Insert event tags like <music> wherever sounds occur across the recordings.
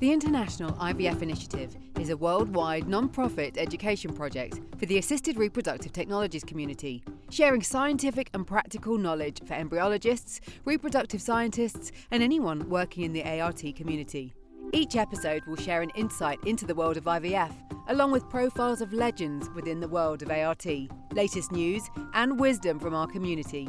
The International IVF Initiative is a worldwide non profit education project for the assisted reproductive technologies community, sharing scientific and practical knowledge for embryologists, reproductive scientists, and anyone working in the ART community. Each episode will share an insight into the world of IVF, along with profiles of legends within the world of ART, latest news, and wisdom from our community.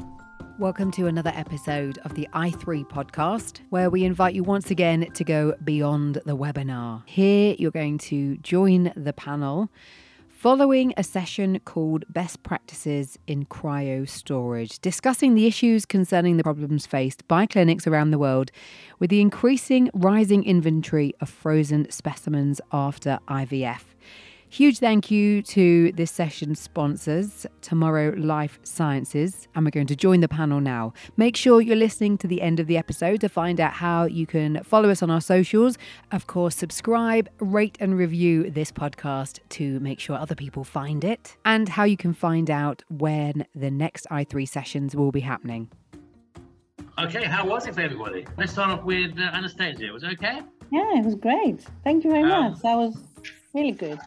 Welcome to another episode of the i3 podcast, where we invite you once again to go beyond the webinar. Here, you're going to join the panel following a session called Best Practices in Cryo Storage, discussing the issues concerning the problems faced by clinics around the world with the increasing rising inventory of frozen specimens after IVF. Huge thank you to this session's sponsors, TMRW Life Sciences, and we're going to join the panel now. Make sure you're listening to the end of the episode to find out how you can follow us on our socials. Of course, subscribe, rate, and review this podcast to make sure other people find it, and how you can find out when the next i3 sessions will be happening. Okay, how was it for everybody? Let's start off with uh, Anastasia. Was it okay? Yeah, it was great. Thank you very um, much. That was really good.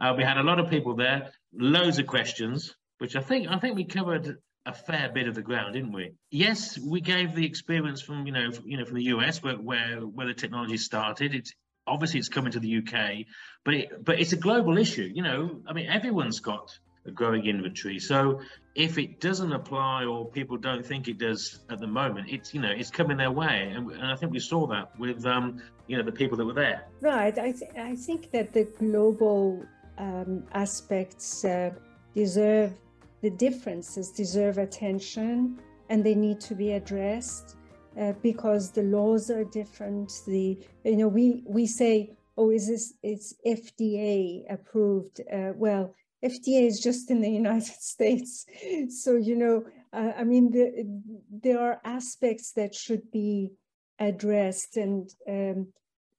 Uh, we had a lot of people there, loads of questions, which I think I think we covered a fair bit of the ground, didn't we? Yes, we gave the experience from you know you know from the US where where where the technology started. It's obviously it's coming to the UK, but it, but it's a global issue. You know, I mean everyone's got a growing inventory. So if it doesn't apply or people don't think it does at the moment, it's you know it's coming their way, and, and I think we saw that with um, you know the people that were there. Right. I th- I think that the global um, aspects uh, deserve the differences deserve attention and they need to be addressed uh, because the laws are different. The you know we we say oh is this it's fda approved? Uh, well fda is just in the <laughs> united states. So you know uh, i mean the, there are aspects that should be addressed and um,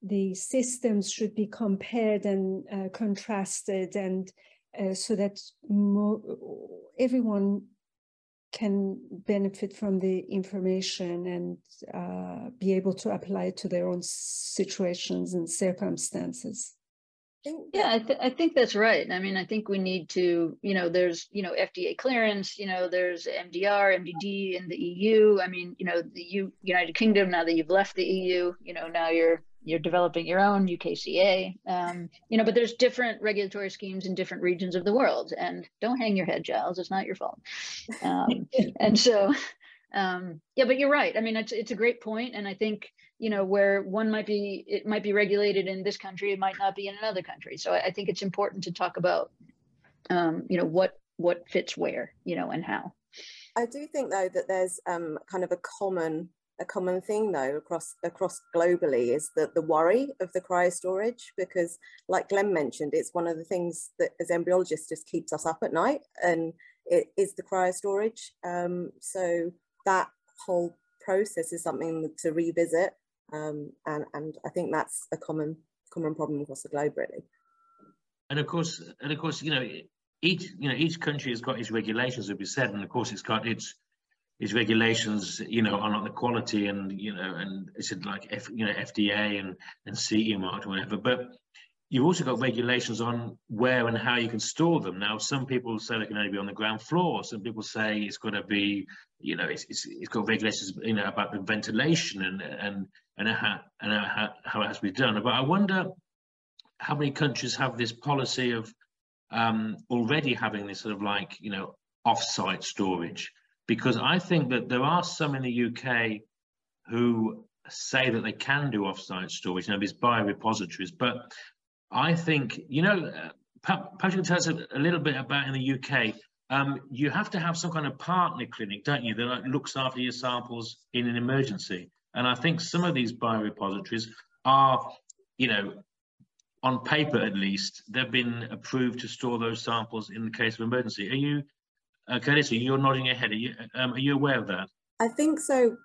the systems should be compared and uh, contrasted and uh, so that everyone can benefit from the information and uh, be able to apply it to their own situations and circumstances. Yeah I, th- I think that's right. I mean i think we need to you know there's you know fda clearance you know there's mdr mdd in the eu i mean you know the U- united kingdom now that you've left the eu you know now you're you're developing your own UKCA, um, you know, but there's different regulatory schemes in different regions of the world. And don't hang your head, Giles. It's not your fault. Um, <laughs> and so, um, yeah, but you're right. I mean, it's it's a great point, and I think you know where one might be it might be regulated in this country, it might not be in another country. So I, I think it's important to talk about, um, you know, what what fits where, you know, and how. I do think though that there's um, kind of a common a common thing though across across globally is that the worry of the cryo storage because like Glenn mentioned it's one of the things that as embryologists just keeps us up at night and it is the cryo storage um, so that whole process is something to revisit um, and and I think that's a common common problem across the globe really. And of course and of course you know each you know each country has got its regulations as we said and of course it's got its his regulations, you know, on the quality and you know, and it's like F, you know FDA and and CE marked or whatever. But you've also got regulations on where and how you can store them. Now, some people say they can only be on the ground floor. Some people say it's got to be, you know, it's, it's, it's got regulations, you know, about the ventilation and and and how and how, how it has to be done. But I wonder how many countries have this policy of um, already having this sort of like, you know, off-site storage because I think that there are some in the UK who say that they can do offsite storage, you know, these biorepositories. But I think, you know, uh, perhaps you can tell us a, a, little bit about in the UK. Um, you have to have some kind of partner clinic, don't you, that looks after your samples in an emergency. And I think some of these biorepositories are, you know, on paper at least, they've been approved to store those samples in the case of emergency. Are you uh, Charissa, you're nodding your head. Are you, um, are you aware of that? I think so.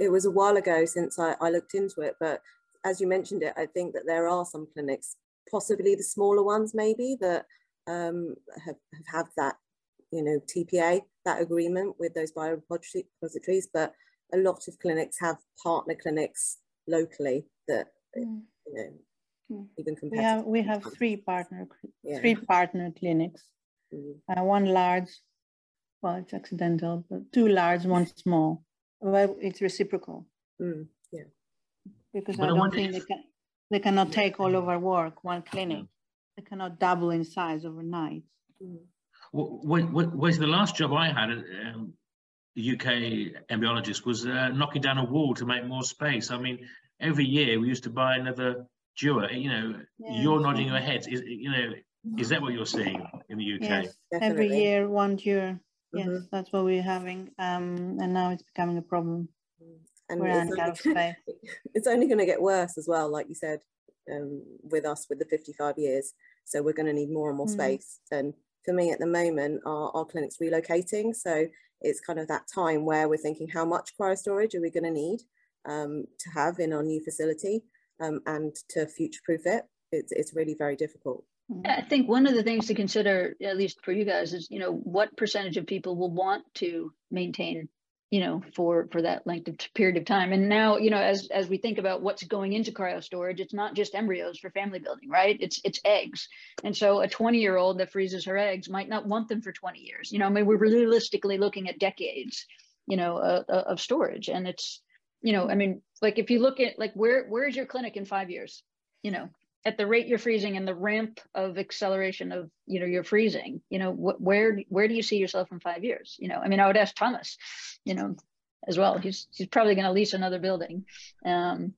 It was a while ago since I, I looked into it, but as you mentioned it, I think that there are some clinics, possibly the smaller ones maybe, that um, have, have had that, you know, TPA, that agreement with those biorepositories, but a lot of clinics have partner clinics locally that mm. you know, Hmm. even We compared have, we have three partner, Yeah. three partner clinics. Mm. Uh, one large, well, it's accidental, but two large, one small. Well, it's reciprocal Mm. because But I I don't wonder think they can, they cannot take all of our work, one clinic. They cannot double in size overnight. Mm. What, what, was the last job I had, um, the UK embryologist, was uh, knocking down a wall to make more space. I mean, every year we used to buy another dewar. You know, Yeah, you're nodding yeah. your head. Is you know, is that what you're seeing in the UK? Yes, every year, one year. Yes, Mhm. that's what we're having. Um, and now it's becoming a problem. And We're it's out of only, space. <laughs> it's only going to get worse as well, like you said, um, with us with the 55 years. So we're going to need more and more Mm. space. And for me at the moment, our, our clinic's relocating. So it's kind of that time where we're thinking how much cryo storage are we going to need um, to have in our new facility um, and to future proof it. It's, it's really very difficult. I think one of the things to consider, at least for you guys, is you know what percentage of people will want to maintain, you know, for for that length of period of time. And now, you know, as as we think about what's going into cryo storage, it's not just embryos for family building, right? It's it's eggs. And so a 20 year old that freezes her eggs might not want them for 20 years. You know, I mean, we're realistically looking at decades, you know, uh, uh, of storage. And it's, you know, I mean, like if you look at like where where is your clinic in five years? You know, at the rate you're freezing and the ramp of acceleration of you know your freezing you know wh- where where do you see yourself in five years? You know i mean i would ask thomas you know as well. He's he's probably going to lease another building um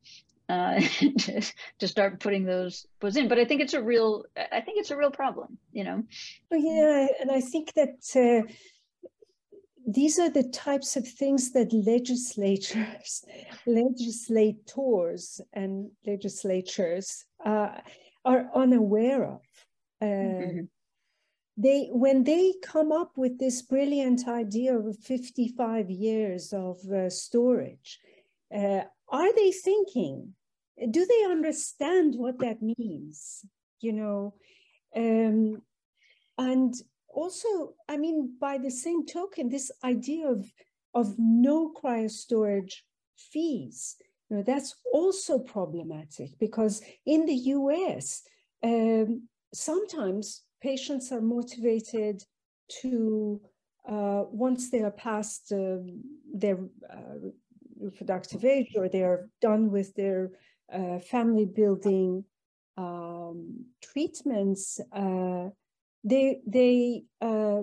uh <laughs> to, to start putting those puts in. But i think it's a real i think it's a real problem you know? Yeah, and I think that uh, these are the types of things that legislatures, <laughs> legislators, and legislatures uh, are unaware of. Uh, Mhm. They, when they come up with this brilliant idea of 55 years of uh, storage, uh, are they thinking? Do they understand what that means? You know, um, and also i mean by the same token this idea of of no cryo storage fees you know that's also problematic because in the us um, sometimes patients are motivated to uh, once they are past um, their uh, reproductive age or they are done with their uh, family building um, treatments uh, they they uh,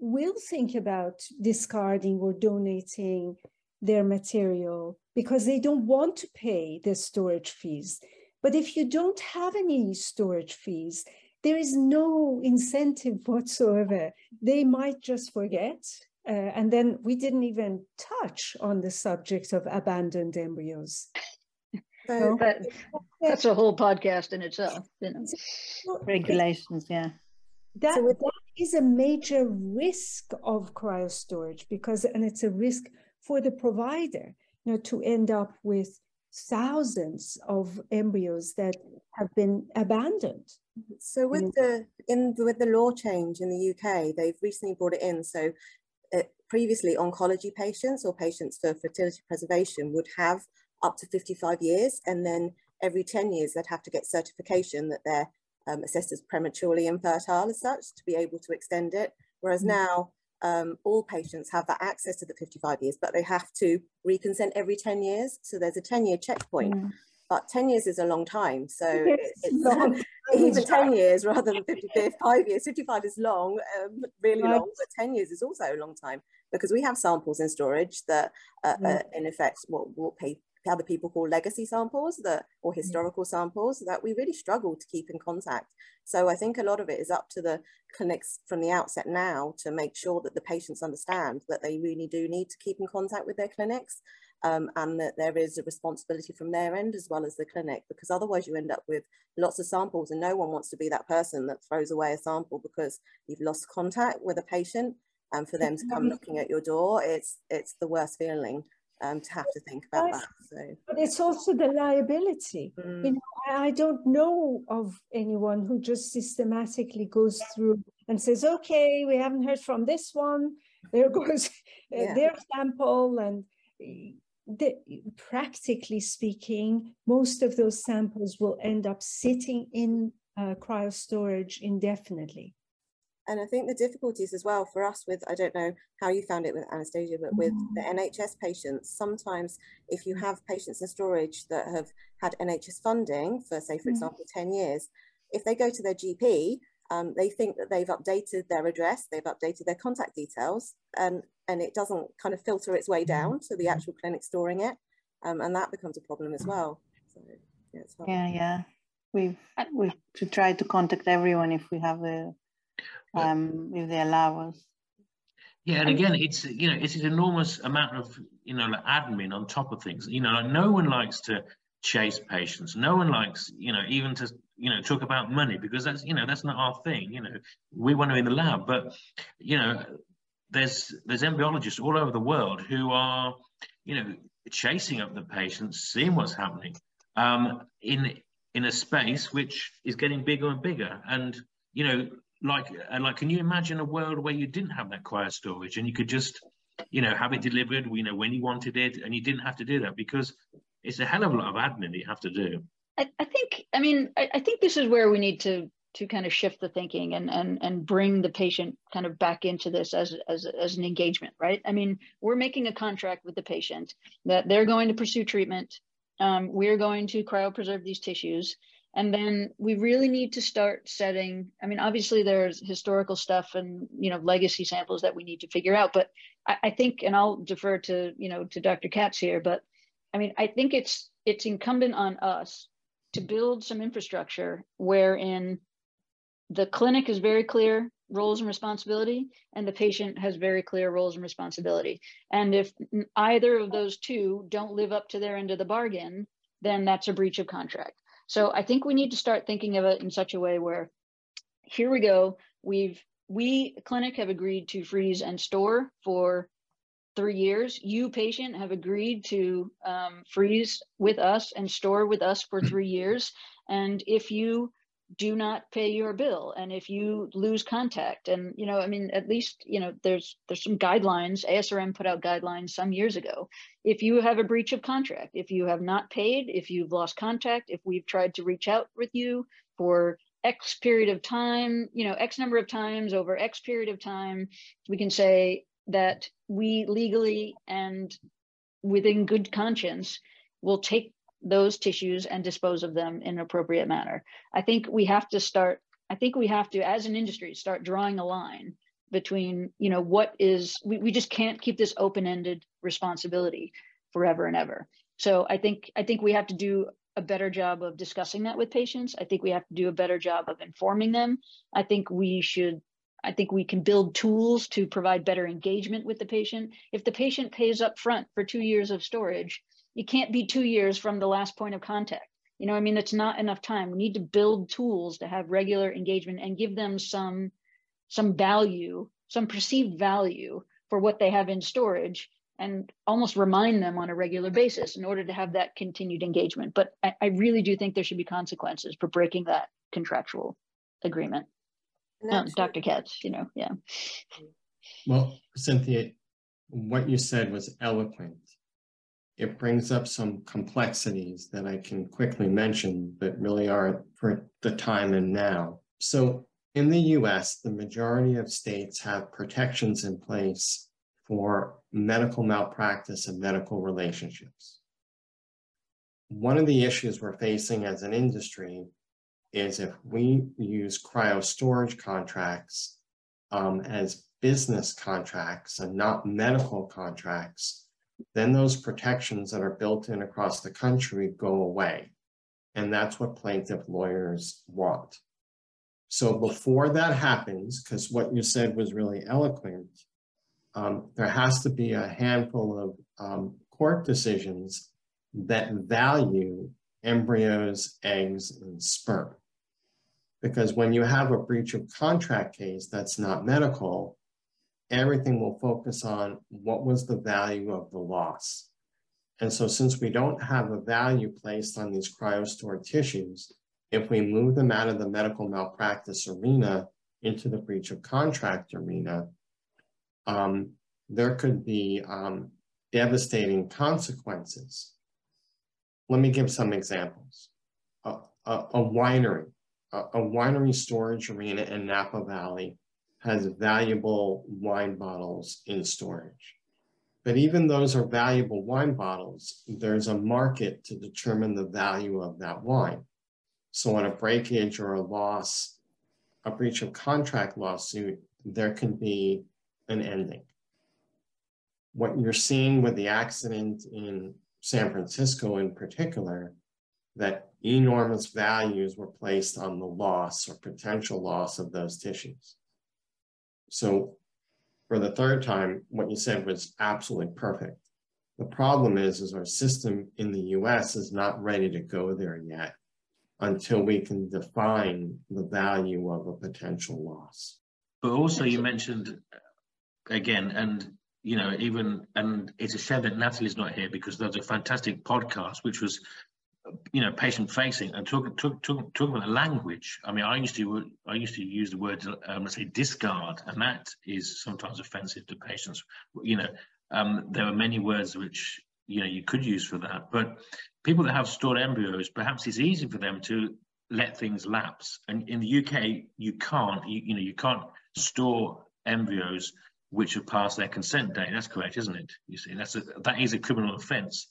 will think about discarding or donating their material because they don't want to pay the storage fees. But if you don't have any storage fees, there is no incentive <laughs> whatsoever. They might just forget. Uh, and then we didn't even touch on the subject of abandoned embryos. <laughs> So but that's a whole podcast in itself you know Regulations, yeah. That, with- that is a major risk of cryo storage because, and it's a risk for the provider, you know, to end up with thousands of embryos that have been abandoned. So with the in with the law change in the UK, they've recently brought it in. So uh, previously, oncology patients or patients for fertility preservation would have up to 55 years, and then every 10 years they'd have to get certification that they're um, assessed as prematurely infertile as such to be able to extend it. Whereas Mm. now um, all patients have that access to the 55 years, but they have to reconsent every 10 years. So there's a 10 year checkpoint. Mm. But 10 years is a long time. So <laughs> It's it's <laughs> long. even 10 years rather than 55 years 55 is long um, really Right. long but 10 years is also a long time because we have samples in storage that uh, Yeah. uh, in effect what, what other people call legacy samples that or historical samples that we really struggle to keep in contact. So i think a lot of it is up to the clinics from the outset now to make sure that the patients understand that they really do need to keep in contact with their clinics um, and that there is a responsibility from their end as well as the clinic because otherwise you end up with lots of samples and no one wants to be that person that throws away a sample because you've lost contact with a patient. And for them to come knocking at your door it's it's the worst feeling um, to have to think about that so But it's also the liability. mm, You know, I don't know of anyone who just systematically goes through and says, okay, we haven't heard from this one. <laughs> There goes uh, Yeah. their sample. And the, practically speaking, most of those samples will end up sitting in uh, cryo storage indefinitely. And I think the difficulties as well for us with, I don't know how you found it with Anastasia, but with the mm. NHS patients, sometimes if you have patients in storage that have had NHS funding for, say, for mm. example, 10 years, if they go to their GP, um, they think that they've updated their address, they've updated their contact details, and, and it doesn't kind of filter its way down to the actual clinic storing it. Um, and that becomes a problem as well. So, yeah, yeah, yeah. We've, we've tried to contact everyone if we have a um, if they allow us. Yeah, and again, it's you know it's an enormous amount of you know like admin on top of things. You know, like no one likes to chase patients. No one likes you know even to you know talk about money because that's you know that's not our thing. You know, we want to be in the lab, but you know there's there's embryologists all over the world who are you know chasing up the patients, seeing what's happening um, in in a space which is getting bigger and bigger, and you know like uh, like can you imagine a world where you didn't have that cryo storage and you could just you know have it delivered you know when you wanted it and you didn't have to do that because it's a hell of a lot of admin that you have to do. I, I think i mean I, I think this is where we need to to kind of shift the thinking and and and bring the patient kind of back into this as as as an engagement right? I mean we're making a contract with the patient that they're going to pursue treatment. Um, we're going to cryopreserve these tissues and then we really need to start setting i mean obviously there's historical stuff and you know legacy samples that we need to figure out but I, I, think and i'll defer to you know to dr katz here but i mean i think it's it's incumbent on us to build some infrastructure wherein the clinic is very clear roles and responsibility and the patient has very clear roles and responsibility. And if either of those two don't live up to their end of the bargain then that's a breach of contract so I think we need to start thinking of it in such a way where here we go. We've we clinic have agreed to freeze and store for three years. You patient have agreed to um, freeze with us and store with us for three years. And if you do not pay your bill. And if you lose contact and you know i mean at least you know there's there's some guidelines. Asrm put out guidelines some years ago. If you have a breach of contract if you have not paid if you've lost contact if we've tried to reach out with you for x period of time you know x number of times over x period of time we can say that we legally and within good conscience will take those tissues and dispose of them in an appropriate manner. I think we have to start, I think we have to, as an industry, start drawing a line between, you know, what is, we, we just can't keep this open-ended responsibility forever and ever. So I think, I think we have to do a better job of discussing that with patients. I think we have to do a better job of informing them. I think we should I think we can build tools to provide better engagement with the patient. If the patient pays up front for two years of storage, you can't be two years from the last point of contact. You know, I mean, it's not enough time. We need to build tools to have regular engagement and give them some some value, some perceived value for what they have in storage and almost remind them on a regular basis in order to have that continued engagement. But I, I really do think there should be consequences for breaking that contractual agreement. Um, Dr. Katz, you know, yeah. Well, Cynthia, what you said was eloquent it brings up some complexities that I can quickly mention that really are for the time and now. So in the US, the majority of states have protections in place for medical malpractice and medical relationships. One of the issues we're facing as an industry is if we use cryo storage contracts um, as business contracts and not medical contracts, then those protections that are built in across the country go away. And that's what plaintiff lawyers want. So before that happens, because what you said was really eloquent, um, there has to be a handful of um, court decisions that value embryos, eggs, and sperm. Because when you have a breach of contract case that's not medical, everything will focus on what was the value of the loss. And so since we don't have a value placed on these cryostored tissues, if we move them out of the medical malpractice arena into the breach of contract arena, um, there could be um, devastating consequences. Let me give some examples. A, a, a winery, a, a winery storage arena in Napa Valley has valuable wine bottles in storage. But even those are valuable wine bottles, there's a market to determine the value of that wine. So on a breakage or a loss, a breach of contract lawsuit, there can be an ending. What you're seeing with the accident in San Francisco in particular, that enormous values were placed on the loss or potential loss of those tissues. So for the third time, what you said was absolutely perfect. The problem is, is our system in the US is not ready to go there yet until we can define the value of a potential loss. But also you mentioned again, and you know, even and it's a shame that Natalie's not here because there's a fantastic podcast which was you know patient facing and talk, talk, talk, talk about the language. I mean i used to i used to use the word um, let's say discard and that is sometimes offensive to patients. You know um, there are many words which you know you could use for that but people that have stored embryos perhaps it's easy for them to let things lapse. And in the uk you can't you, you know you can't store embryos which have passed their consent date. That's correct isn't it? You see that's a, that is a criminal offense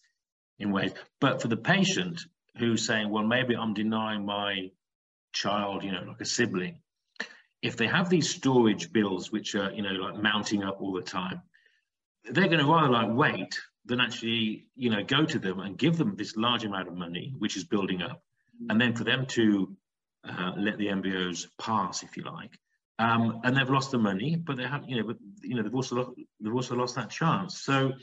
in ways. But for the patient who's saying, well, maybe I'm denying my child, you know, like a sibling, if they have these storage bills which are, you know, like mounting up all the time, they're going to rather like wait than actually, you know, go to them and give them this large amount of money, which is building up, and then for them to uh, let the embryos pass, if you like. Um, and they've lost the money, but they have, you know, but you know, they've also lost, they've also lost that chance. So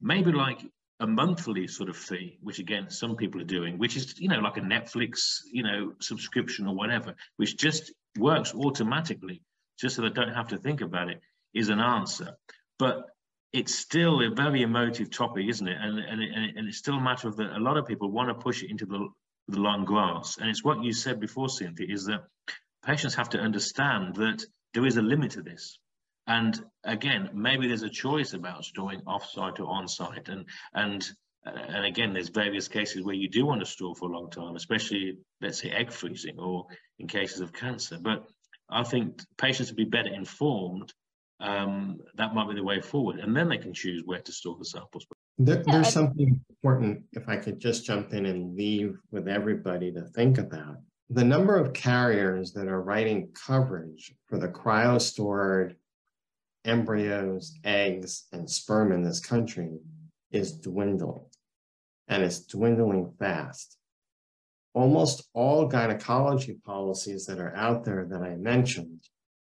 maybe like a monthly sort of fee, which again some people are doing, which is you know like a Netflix you know subscription or whatever, which just works automatically, just so they don't have to think about it, is an answer. But it's still a very emotive topic, isn't it? And and, it, and it's still a matter of that a lot of people want to push it into the the long grass. And it's what you said before, Cynthia, is that patients have to understand that there is a limit to this. And again, maybe there's a choice about storing off-site or on-site. And, and, and again, there's various cases where you do want to store for a long time, especially, let's say, egg freezing or in cases of cancer. But I think patients would be better informed. Um, that might be the way forward. And then they can choose where to store the samples. There, there's something important, if I could just jump in and leave with everybody to think about. The number of carriers that are writing coverage for the cryo-stored embryos, eggs, and sperm in this country is dwindling, and it's dwindling fast. Almost all gynecology policies that are out there that I mentioned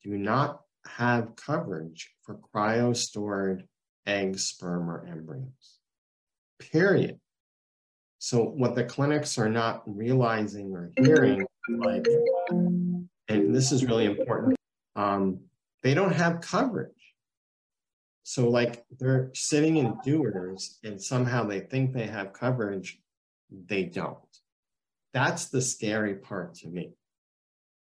do not have coverage for cryo-stored eggs, sperm, or embryos, period. So what the clinics are not realizing or hearing, like, and this is really important, um, they don't have coverage. So like they're sitting in dewars and somehow they think they have coverage, they don't. That's the scary part to me.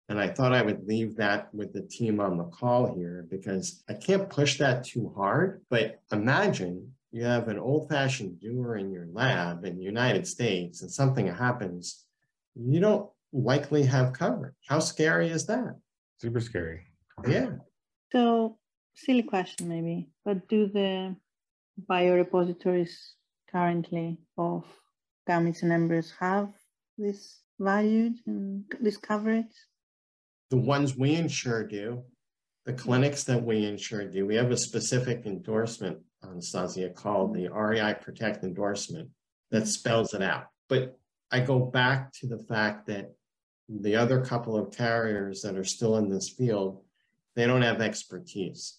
And I thought I would leave that with the team on the call here because I can't push that too hard. But imagine you have an old fashioned dewar in your lab in the United States and something happens, you don't likely have coverage. How scary is that? Super scary. Yeah. So silly question maybe, but do the biorepositories currently of gametes and embryos have this valued and this coverage? The ones we insure do, the clinics that we insure do. We have a specific endorsement, Anastasia, called the REI Protect endorsement that spells it out. But I go back to the fact that the other couple of carriers that are still in this field, they don't have expertise.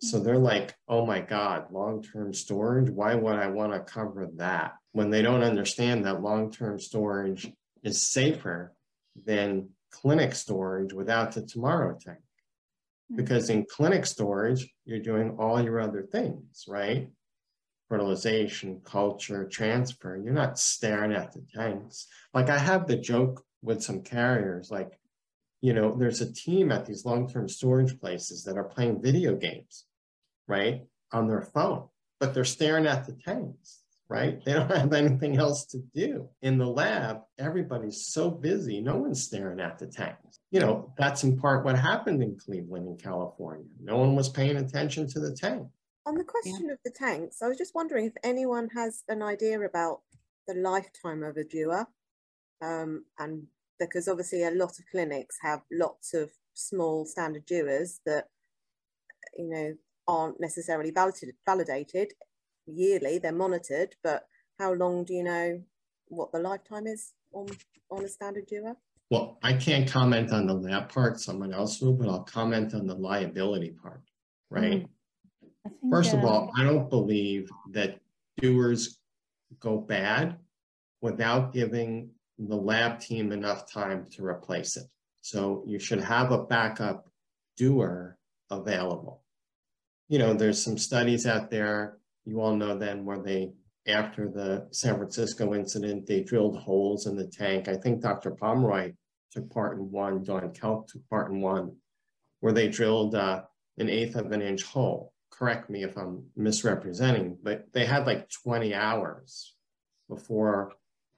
So they're like, oh my God, long term storage. Why would I want to cover that when they don't understand that long term storage is safer than clinic storage without the TMRW tank? Hmm. Because in clinic storage, you're doing all your other things, right? Fertilization, culture, transfer. You're not staring at the tanks. Like I have the joke with some carriers, like you know, there's a team at these long-term storage places that are playing video games, right, on their phone. but they're staring at the tanks, right? They don't <laughs> have anything else to do. In the lab, everybody's so busy, no one's staring at the tanks. You know, that's in part what happened in Cleveland in California. No one was paying attention to the tank. On the question yeah. of the tanks, I was just wondering if anyone has an idea about the lifetime of a dewar. Um, and because obviously a lot of clinics have lots of small standard dewars that, you know, aren't necessarily validated, validated yearly, they're monitored, but how long do you know what the lifetime is on, on a standard dewar? Well, I can't comment on the lab part, someone else will, but I'll comment on the liability part, right? Mm. Think, First uh, of all, I don't believe that dewars go bad without giving the lab team enough time to replace it. So you should have a backup dewar available. You know, there's some studies out there, you all know them, where they, after the San Francisco incident, they drilled holes in the tank. I think Dr. Pomeroy took part in one, Don Kelk took part in one, where they drilled uh, an eighth of an inch hole. Correct me if I'm misrepresenting, but they had like 20 hours before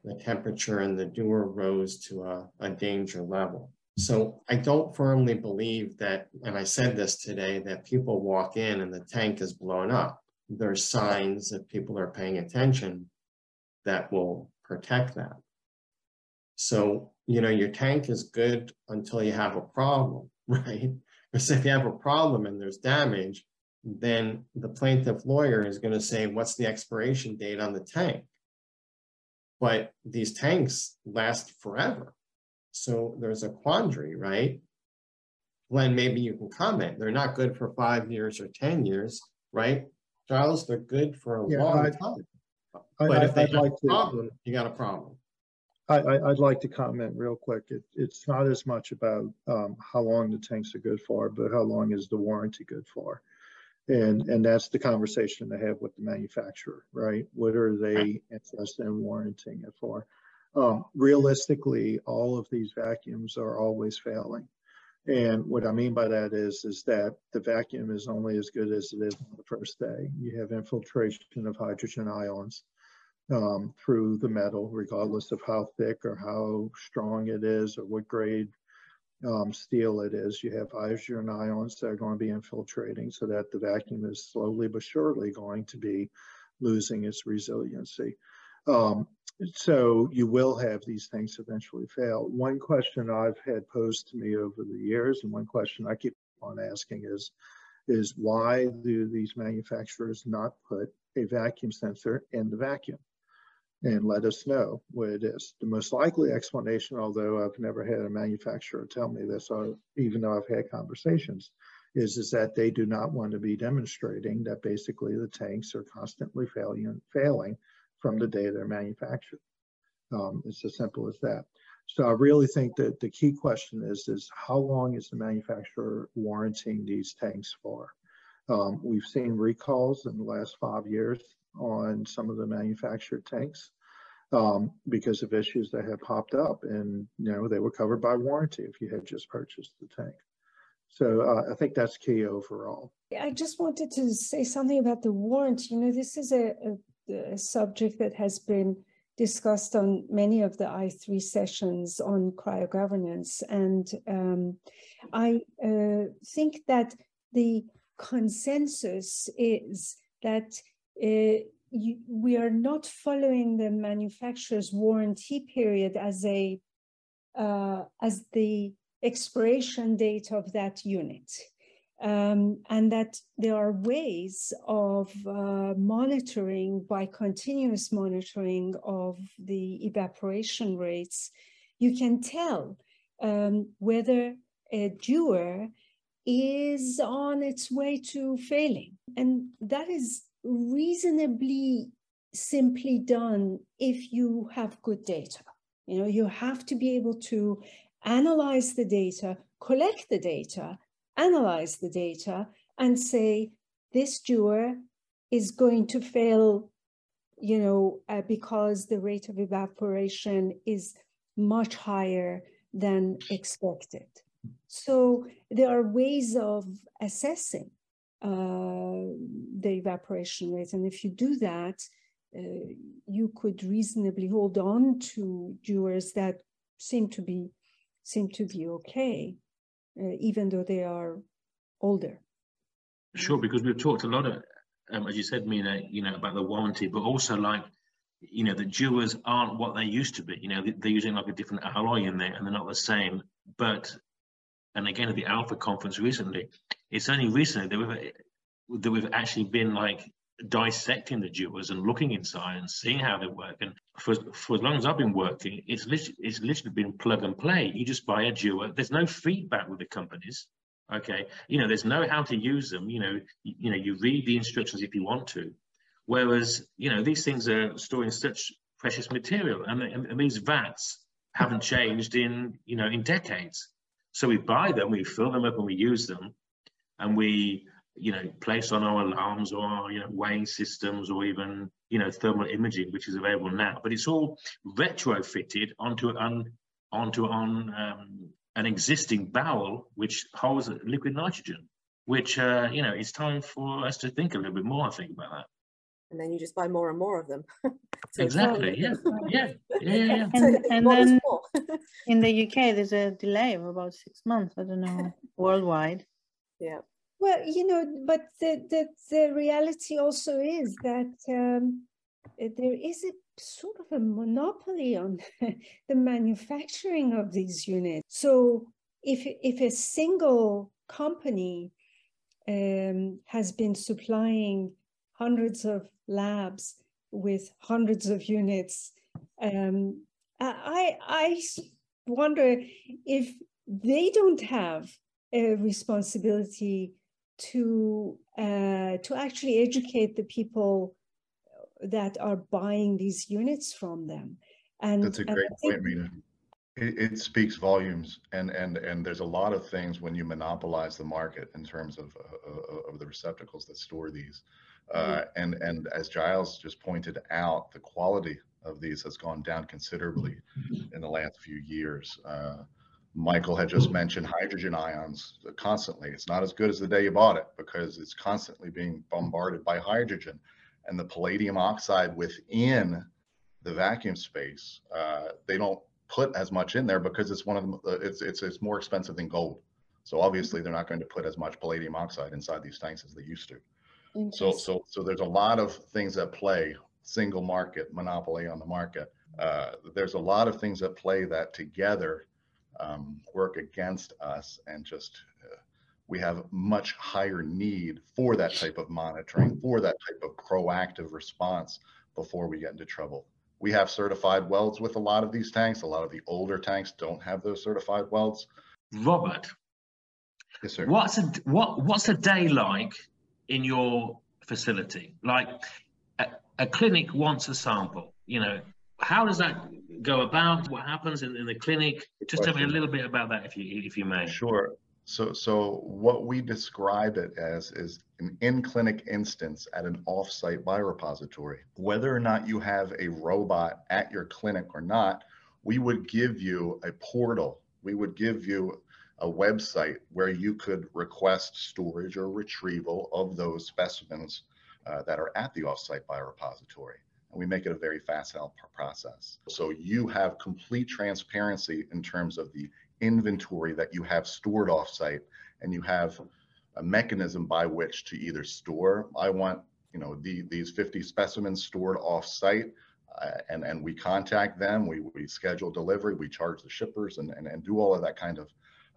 the temperature in the dewar rose to a, a danger level. So I don't firmly believe that, and I said this today, that people walk in and the tank is blown up. There's signs that people are paying attention that will protect that. So, you know, your tank is good until you have a problem, <laughs> right? Because if you have a problem and there's damage, then the plaintiff lawyer is going to say, what's the expiration date on the tank? But these tanks last forever. So there's a quandary, right? Glenn, maybe you can comment. They're not good for five years or 10 years, right? Charles, they're good for a yeah, long I, time. But I, if they I'd have like a problem, to, you got a problem. I, would like to comment real quick. It, it's not as much about um, how long the tanks are good for, but how long is the warranty good for? And and that's the conversation they have with the manufacturer right? What are they interested in warranting it for? Um, realistically all of these vacuums are always failing. And what i mean by that is is that the vacuum is only as good as it is on the first day. You have infiltration of hydrogen ions um, through the metal regardless of how thick or how strong it is or what grade um, steel it is. You have hydrogen ions that are going to be infiltrating so that the vacuum is slowly but surely going to be losing its resiliency. Um, so you will have these things eventually fail. One question I've had posed to me over the years, and one question I keep on asking is, is why do these manufacturers not put a vacuum sensor in the vacuum? And let us know what it is. The most likely explanation, although I've never had a manufacturer tell me this, uh, even though I've had conversations, is, is that they do not want to be demonstrating that basically the tanks are constantly failing, failing from the day they're manufactured. Um, it's as simple as that. So I really think that the key question is, is how long is the manufacturer warranting these tanks for? Um, we've seen recalls in the last five years on some of the manufactured tanks um, because of issues that had popped up and you know they were covered by warranty if you had just purchased the tank. So uh, i think that's key overall. I just wanted to say something about the warranty you know this is a, a, a subject that has been discussed on many of the i3 sessions on cryogovernance. And um, i uh, think that the consensus is that you, we are not following the manufacturer's warranty period as a uh, as the expiration date of that unit. Um, and that there are ways of uh, monitoring by continuous monitoring of the evaporation rates. You can tell um, whether a dewar is on its way to failing. And that is reasonably simply done if you have good data. You know, you have to be able to analyze the data, collect the data, analyze the data, and say, this dewar is going to fail, you know, uh, because the rate of evaporation is much higher than expected. So there are ways of assessing the evaporation rate. And if you do that, uh, you could reasonably hold on to dewars that seem to be seem to be okay, uh, even though they are older. Sure, because we've talked a lot of, um, as you said, Mina, you know, about the warranty, but also like, you know, the dewars aren't what they used to be. You know, they're using like a different alloy in there, and they're not the same. But, and again, at the Alpha conference recently, it's only recently that we've that we've actually been like dissecting the dewars and looking inside and seeing how they work. And for, for as long as I've been working, it's literally, it's literally been plug and play. You just buy a dewar. There's no feedback with the companies. Okay, you know, there's no how to use them. You know, you, you know, you read the instructions if you want to. Whereas, you know, these things are storing such precious material, and, and these vats haven't changed in, you know, in decades. So we buy them, we fill them up, and we use them, and we you know, place on our alarms or our, you know, weighing systems or even, you know, thermal imaging, which is available now. But it's all retrofitted onto an onto on um, an existing barrel which holds liquid nitrogen, which uh, you know, it's time for us to think a little bit more. I think about that. And then you just buy more and more of them. <laughs> so exactly. Yeah. Yeah. <laughs> Yeah. Yeah. yeah. And, and then <laughs> in the UK, there's a delay of about six months. I don't know worldwide. Yeah. Well, you know, but the, the, the reality also is that um, there is a sort of a monopoly on the manufacturing of these units. So if, if a single company um, has been supplying hundreds of labs with hundreds of units, um, I, I wonder if they don't have a responsibility to uh, to actually educate the people that are buying these units from them. And that's a great point, Mina. It, it, speaks volumes, and and and there's a lot of things when you monopolize the market in terms of uh, of the receptacles that store these. Uh, mm-hmm. and and as Giles just pointed out, the quality of these has gone down considerably in the last few years. Uh, Michael had just mentioned hydrogen ions constantly. It's not as good as the day you bought it because it's constantly being bombarded by hydrogen. And the palladium oxide within the vacuum space, uh, they don't put as much in there because it's one of them, uh, it's, it's, it's more expensive than gold. So obviously they're not going to put as much palladium oxide inside these tanks as they used to. So, so, so there's a lot of things at play, single market, monopoly on the market. Uh, there's a lot of things at play that together um, work against us and just uh, we have much higher need for that type of monitoring, for that type of proactive response before we get into trouble. We have certified welds with a lot of these tanks. A lot of the older tanks don't have those certified welds. Robert, yes, sir. What's a what What's a day like in your facility? Like a, a clinic wants a sample. You know, how does that go about? What happens in, in the clinic? Just tell me a little bit about that, if you if you may. Sure. So, so what we describe it as is an in-clinic instance at an off-site biorepository. Whether or not you have a robot at your clinic or not, we would give you a portal. We would give you a website where you could request storage or retrieval of those specimens uh, that are at the off-site biorepository and we make it a very fast process. So you have complete transparency in terms of the inventory that you have stored offsite, and you have a mechanism by which to either store. I want you know the, these 50 specimens stored offsite, uh, and and we contact them. We we schedule delivery. We charge the shippers and and, and do all of that kind of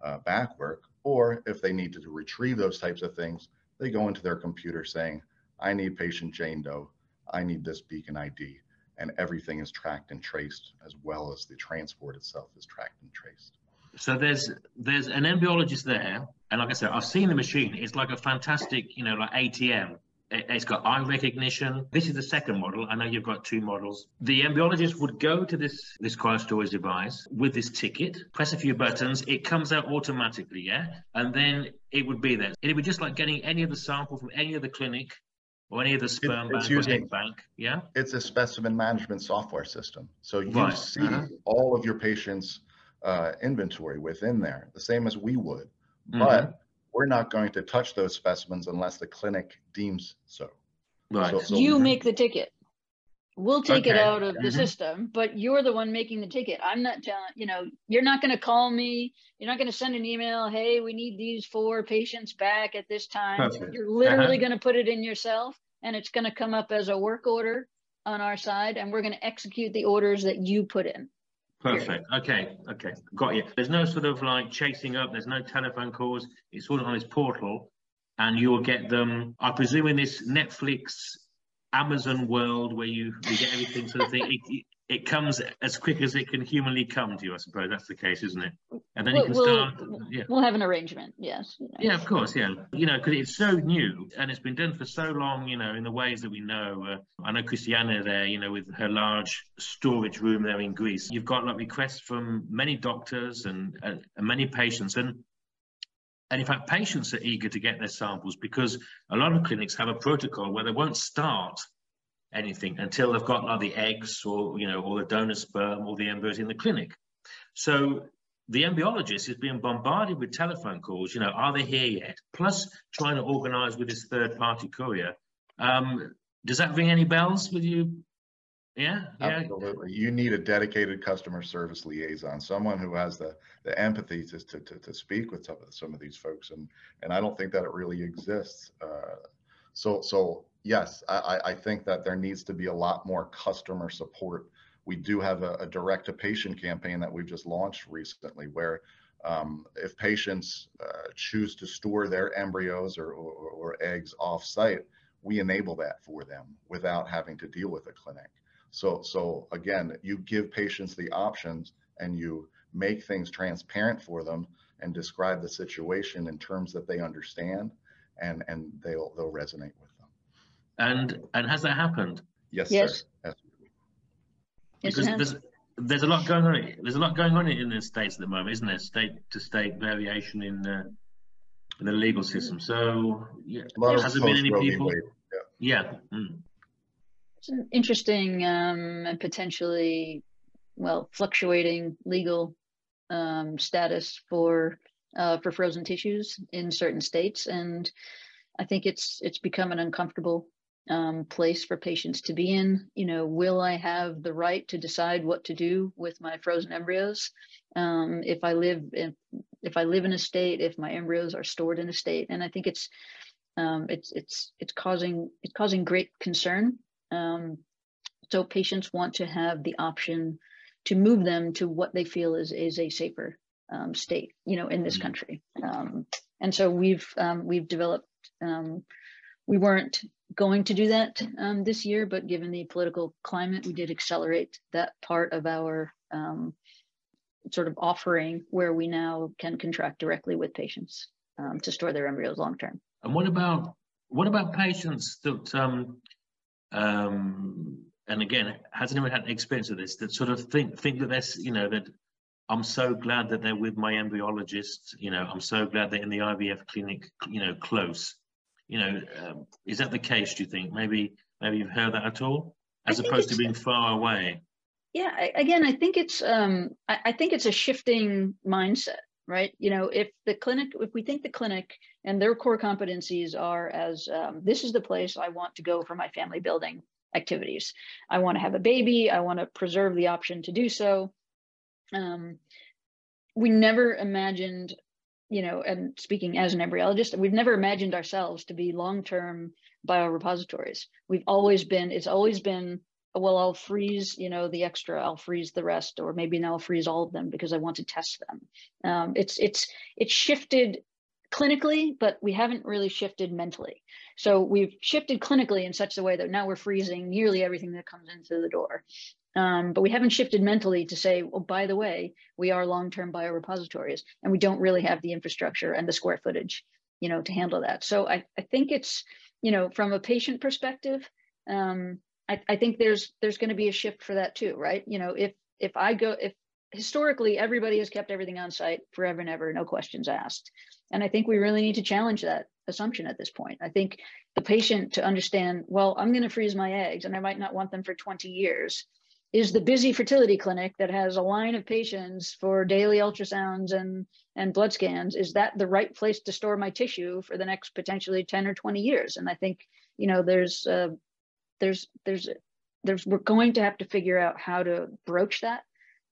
uh, back work. Or if they need to retrieve those types of things, they go into their computer saying, "I need patient Jane Doe." I need this beacon ID. And everything is tracked and traced as well as the transport itself is tracked and traced. So there's there's an embryologist there, and like I said, I've seen the machine. It's like a fantastic, you know, like ATM. It's got eye recognition. This is the second model. I know you've got two models. The embryologist would go to this this cryostorage device with this ticket, press a few buttons, it comes out automatically, yeah, and then it would be there. It would be just like getting any of the sample from any of the clinic or any of the sperm it, bank using, bank, yeah? It's a specimen management software system. So you right. see uh-huh. all of your patients' uh, inventory within there, the same as we would. Mm-hmm. But we're not going to touch those specimens unless the clinic deems so. Right. So- so- You make the ticket. We'll take it out of the Mhm. system, but you're the one making the ticket. I'm not telling, you know, you're not going to call me. You're not going to send an email. Hey, we need these four patients back at this time. Perfect. You're literally Uh-huh. going to put it in yourself and it's going to come up as a work order on our side and we're going to execute the orders that you put in. Perfect. Okay. Okay. Got you. There's no sort of like chasing up. There's no telephone calls. It's all on this portal, and you'll get them. I presume in this Netflix, Amazon world where you, you get everything sort of thing. It, it, comes as quick as it can humanly come to you. I suppose that's the case, isn't it? And then you We'll, can we'll, start. Yeah. we'll have an arrangement. Yes. you know. Yeah, of course, yeah. You know, because it's so new and it's been done for so long, you know, in the ways that we know. Uh, I know Christianna there, you know, with her large storage room there in Greece. You've got like requests from many doctors and, and, and many patients. And and in fact, patients are eager to get their samples because a lot of clinics have a protocol where they won't start anything until they've got like the eggs or, you know, or the donor sperm or the embryos in the clinic. So the embryologist is being bombarded with telephone calls. You know, are they here yet? Plus, trying to organise with this third-party courier. Um, does that ring any bells with you? Yeah, yeah. Absolutely. You need a dedicated customer service liaison, someone who has the, the empathy to, to, to, to speak with some of, some of these folks. And, and I don't think that it really exists. Uh, so, so yes, I, I- think that there needs to be a lot more customer support. We do have a, a direct to patient campaign that we've just launched recently where um, if patients uh, choose to store their embryos or, or, or eggs off site, we enable that for them without having to deal with a clinic. So, so again, you give patients the options and you make things transparent for them and describe the situation in terms that they understand and, and they'll, they'll resonate with. And and has that happened? Yes, Yes. sir. Yes. Yes, Because has. there's there's a lot going on. There's a lot going on in the states at the moment, isn't there? State to state variation in uh, in the legal system. So yeah, A lot of has there been any post-Roe v. people? Wade. Yeah. mm. It's an interesting um, and potentially, well, fluctuating legal um, status for uh, for frozen tissues in certain states, and I think it's it's become an uncomfortable um, place for patients to be in. You know, will I have the right to decide what to do with my frozen embryos um, if I live in if I live in a state, if my embryos are stored in a state, and I think it's um, it's it's it's causing it's causing great concern um, so patients want to have the option to move them to what they feel is is a safer um, state, you know, in this Mhm. country. Um, and so we've um, we've developed. Um, we weren't going to do that um, this year, but given the political climate, we did accelerate that part of our um, sort of offering, where we now can contract directly with patients um, to store their embryos long term. And what about what about patients that um um and again has anyone had experience of this that sort of think think that that's you know that I'm so glad that they're with my embryologist you know I'm so glad they're in the IVF clinic you know close you know um, is that the case do you think maybe maybe you've heard that at all as opposed to being far away Yeah, I, again, I think it's um, I, I think it's a shifting mindset, right? You know, if the clinic, if we think the clinic and their core competencies are as um, this is the place I want to go for my family building activities. I want to have a baby. I want to preserve the option to do so. Um, we never imagined, you know, and speaking as an embryologist, we've never imagined ourselves to be long-term biorepositories. We've always been, it's always been well, I'll freeze, you know, the extra, I'll freeze the rest, or maybe now I'll freeze all of them because I want to test them. Um, it's it's it's shifted clinically, but we haven't really shifted mentally. So we've shifted clinically in such a way that now we're freezing nearly everything that comes into the door. Um, but we haven't shifted mentally to say, well, by the way, we are long-term biorepositories, and we don't really have the infrastructure and the square footage, you know, to handle that. So I, I think it's, you know, from a patient perspective, um, I, I think there's there's going to be a shift for that too, right? You know, if if I go if historically everybody has kept everything on site forever and ever, no questions asked, and I think we really need to challenge that assumption at this point. I think the patient to understand, well, I'm going to freeze my eggs, and I might not want them for 20 years, is the busy fertility clinic that has a line of patients for daily ultrasounds and and blood scans is that the right place to store my tissue for the next potentially 10 or 20 years? And i think you know there's uh, there's there's there's we're going to have to figure out how to broach that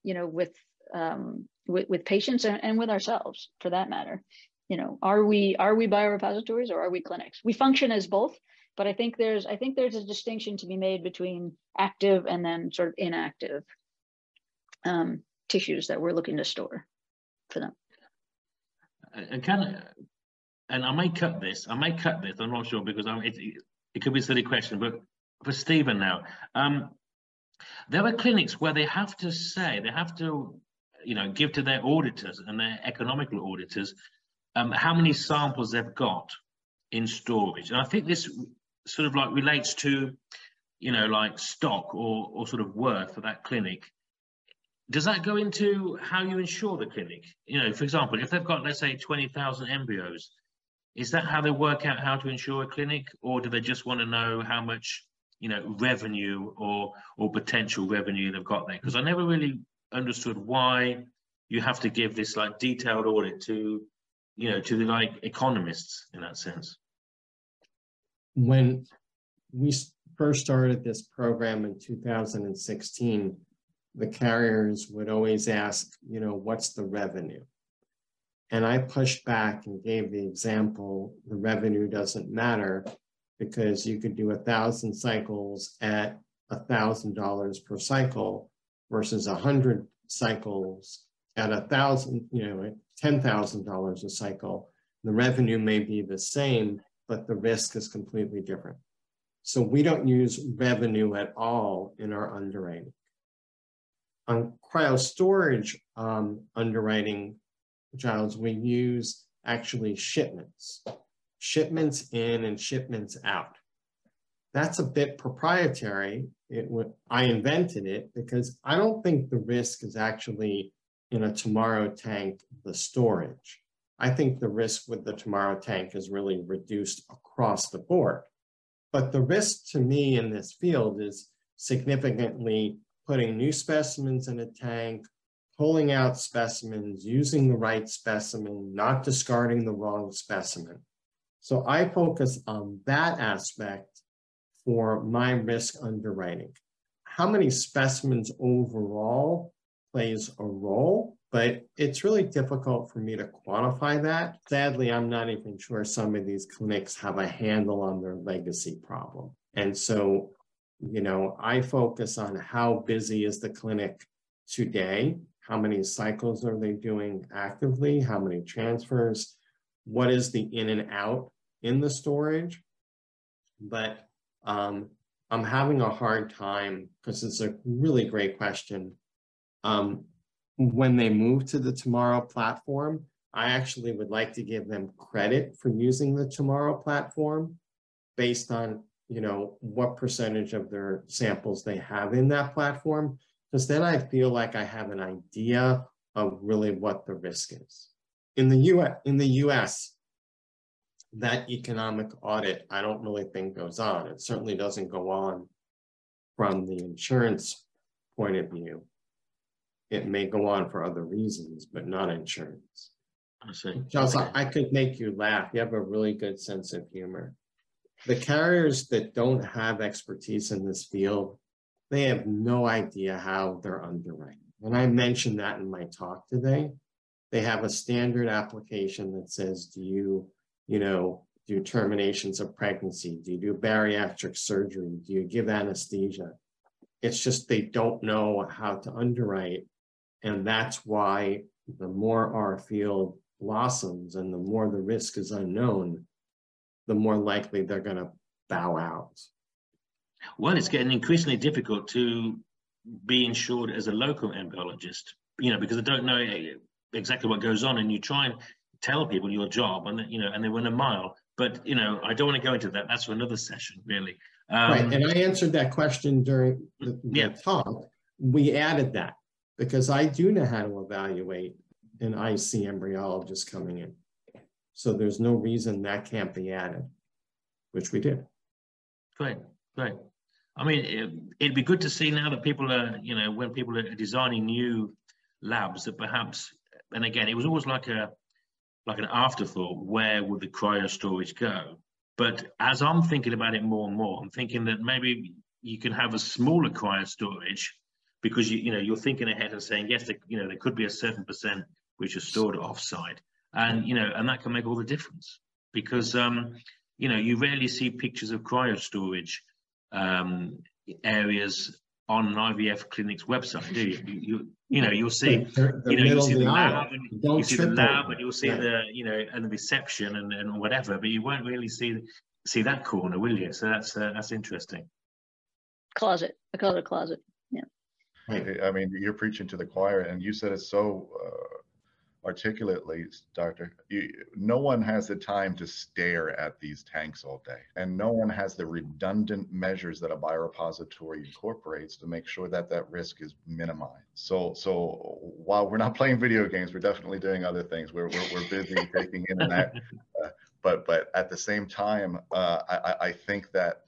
you know with um with, with patients and, and with ourselves for that matter. You know are we are we biorepositories or are we clinics? We function as both but I think there's I think there's a distinction to be made between active and then sort of inactive um, tissues that we're looking to store for them. And can and I may cut this. I may cut this. I'm not sure because I'm, it, it could be a silly question, but for Steven now, um, there are clinics where they have to say they have to, you know, give to their auditors and their economical auditors um, how many samples they've got in storage. And I think this sort of like relates to, you know, like stock or, or sort of worth for that clinic, does that go into how you insure the clinic? You know, for example, if they've got, let's say, 20,000 embryos, is that how they work out how to insure a clinic? Or do they just want to know how much, you know, revenue or, or potential revenue they've got there? Because I never really understood why you have to give this like detailed audit to, you know, to the like economists in that sense when we first started this program in 2016, the carriers would always ask, you know, what's the revenue? And I pushed back and gave the example, the revenue doesn't matter because you could do a thousand cycles at a thousand dollars per cycle versus a hundred cycles at a thousand, you know, ten thousand dollars a cycle. The revenue may be the same, but the risk is completely different. So we don't use revenue at all in our underwriting. On cryo storage um, underwriting, Giles, we use actually shipments, shipments in and shipments out. That's a bit proprietary. It I invented it because I don't think the risk is actually in a TMRW tank, the storage. I think the risk with the TMRW tank is really reduced across the board. But the risk to me in this field is significantly putting new specimens in a tank, pulling out specimens, using the right specimen, not discarding the wrong specimen. So I focus on that aspect for my risk underwriting. How many specimens overall plays a role, but it's really difficult for me to quantify that. Sadly, I'm not even sure some of these clinics have a handle on their legacy problem. And so, you know, I focus on how busy is the clinic today? How many cycles are they doing actively? How many transfers? What is the in and out in the storage? But um, I'm having a hard time because it's a really great question. Um, when they move to the TMRW platform, I actually would like to give them credit for using the TMRW platform based on, you know, what percentage of their samples they have in that platform, because then I feel like I have an idea of really what the risk is. In the US, in the US, that economic audit, I don't really think goes on. It certainly doesn't go on from the insurance point of view it may go on for other reasons, but not insurance. I see. Charles, okay. I could make you laugh. You have a really good sense of humor. The carriers that don't have expertise in this field, they have no idea how they're underwriting. And I mentioned that in my talk today. They have a standard application that says, do you, you know, do terminations of pregnancy? Do you do bariatric surgery? Do you give anesthesia? It's just they don't know how to underwrite and that's why the more our field blossoms and the more the risk is unknown, the more likely they're going to bow out. Well, it's getting increasingly difficult to be insured as a local embryologist, you know, because I don't know exactly what goes on, and you try and tell people your job, and you know, and they run a mile. But you know, I don't want to go into that. That's for another session, really. Um, right, and I answered that question during the, the yeah. talk. We added that because I do know how to evaluate an IC embryologist coming in. So there's no reason that can't be added, which we did. Great, great. I mean, it, it'd be good to see now that people are, you know, when people are designing new labs that perhaps, and again, it was always like a, like an afterthought, where would the cryo storage go? But as I'm thinking about it more and more, I'm thinking that maybe you can have a smaller cryo storage because you, you know, you're thinking ahead and saying, yes, there, you know, there could be a certain percent which are stored offsite. And, you know, and that can make all the difference because, um, you know, you rarely see pictures of cryo storage um, areas on an IVF clinic's website, do you? You, you, you know, you'll see, The- the you know, you'll see the the lab, and you see the lab, over and you'll see it. the, you know, and the reception and, and whatever, but you won't really see see that corner, will you? So that's uh, that's interesting. Closet. I call it a closet. I I mean, you're preaching to the choir and you said it so uh, articulately, Doctor. You, no one has the time to stare at these tanks all day. And no one has the redundant measures that a biorepository incorporates to make sure that that risk is minimized. So, so while we're not playing video games, we're definitely doing other things. We're, we're, we're busy <laughs> taking in that. Uh, but, but at the same time, uh, I, I- I think that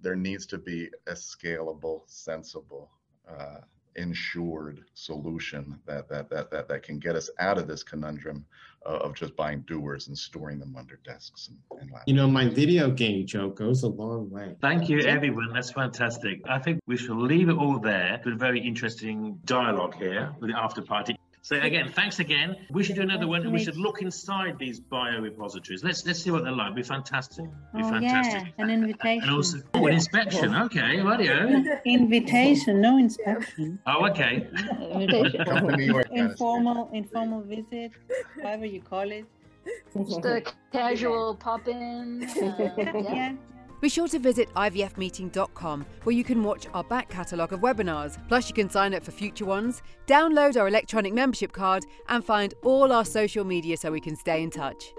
there needs to be a scalable, sensible, uh, insured solution that that that that that can get us out of this conundrum uh, of just buying dewars and storing them under desks and, and labs. You know, my video game joke goes a long way. Thank you, everyone. That's fantastic. I think we shall leave it all there. It's been a very interesting dialogue here with the after party. So again, thanks again. We should do another one. We should look inside these biorepositories. Let's let's see what they're like. Be fantastic. Be Oh, fantastic. yeah, an invitation. And also, oh, an inspection. Okay, radio. <laughs> Invitation, no inspection. Oh, okay. Invitation. <laughs> Come to New York, Dennis. Informal, informal visit, however you call it. Just a <laughs> casual pop in. Uh, yeah. Yeah. Be sure to visit ivfmeeting.com where you can watch our back catalogue of webinars. Plus, you can sign up for future ones, download our electronic membership card, and find all our social media so we can stay in touch.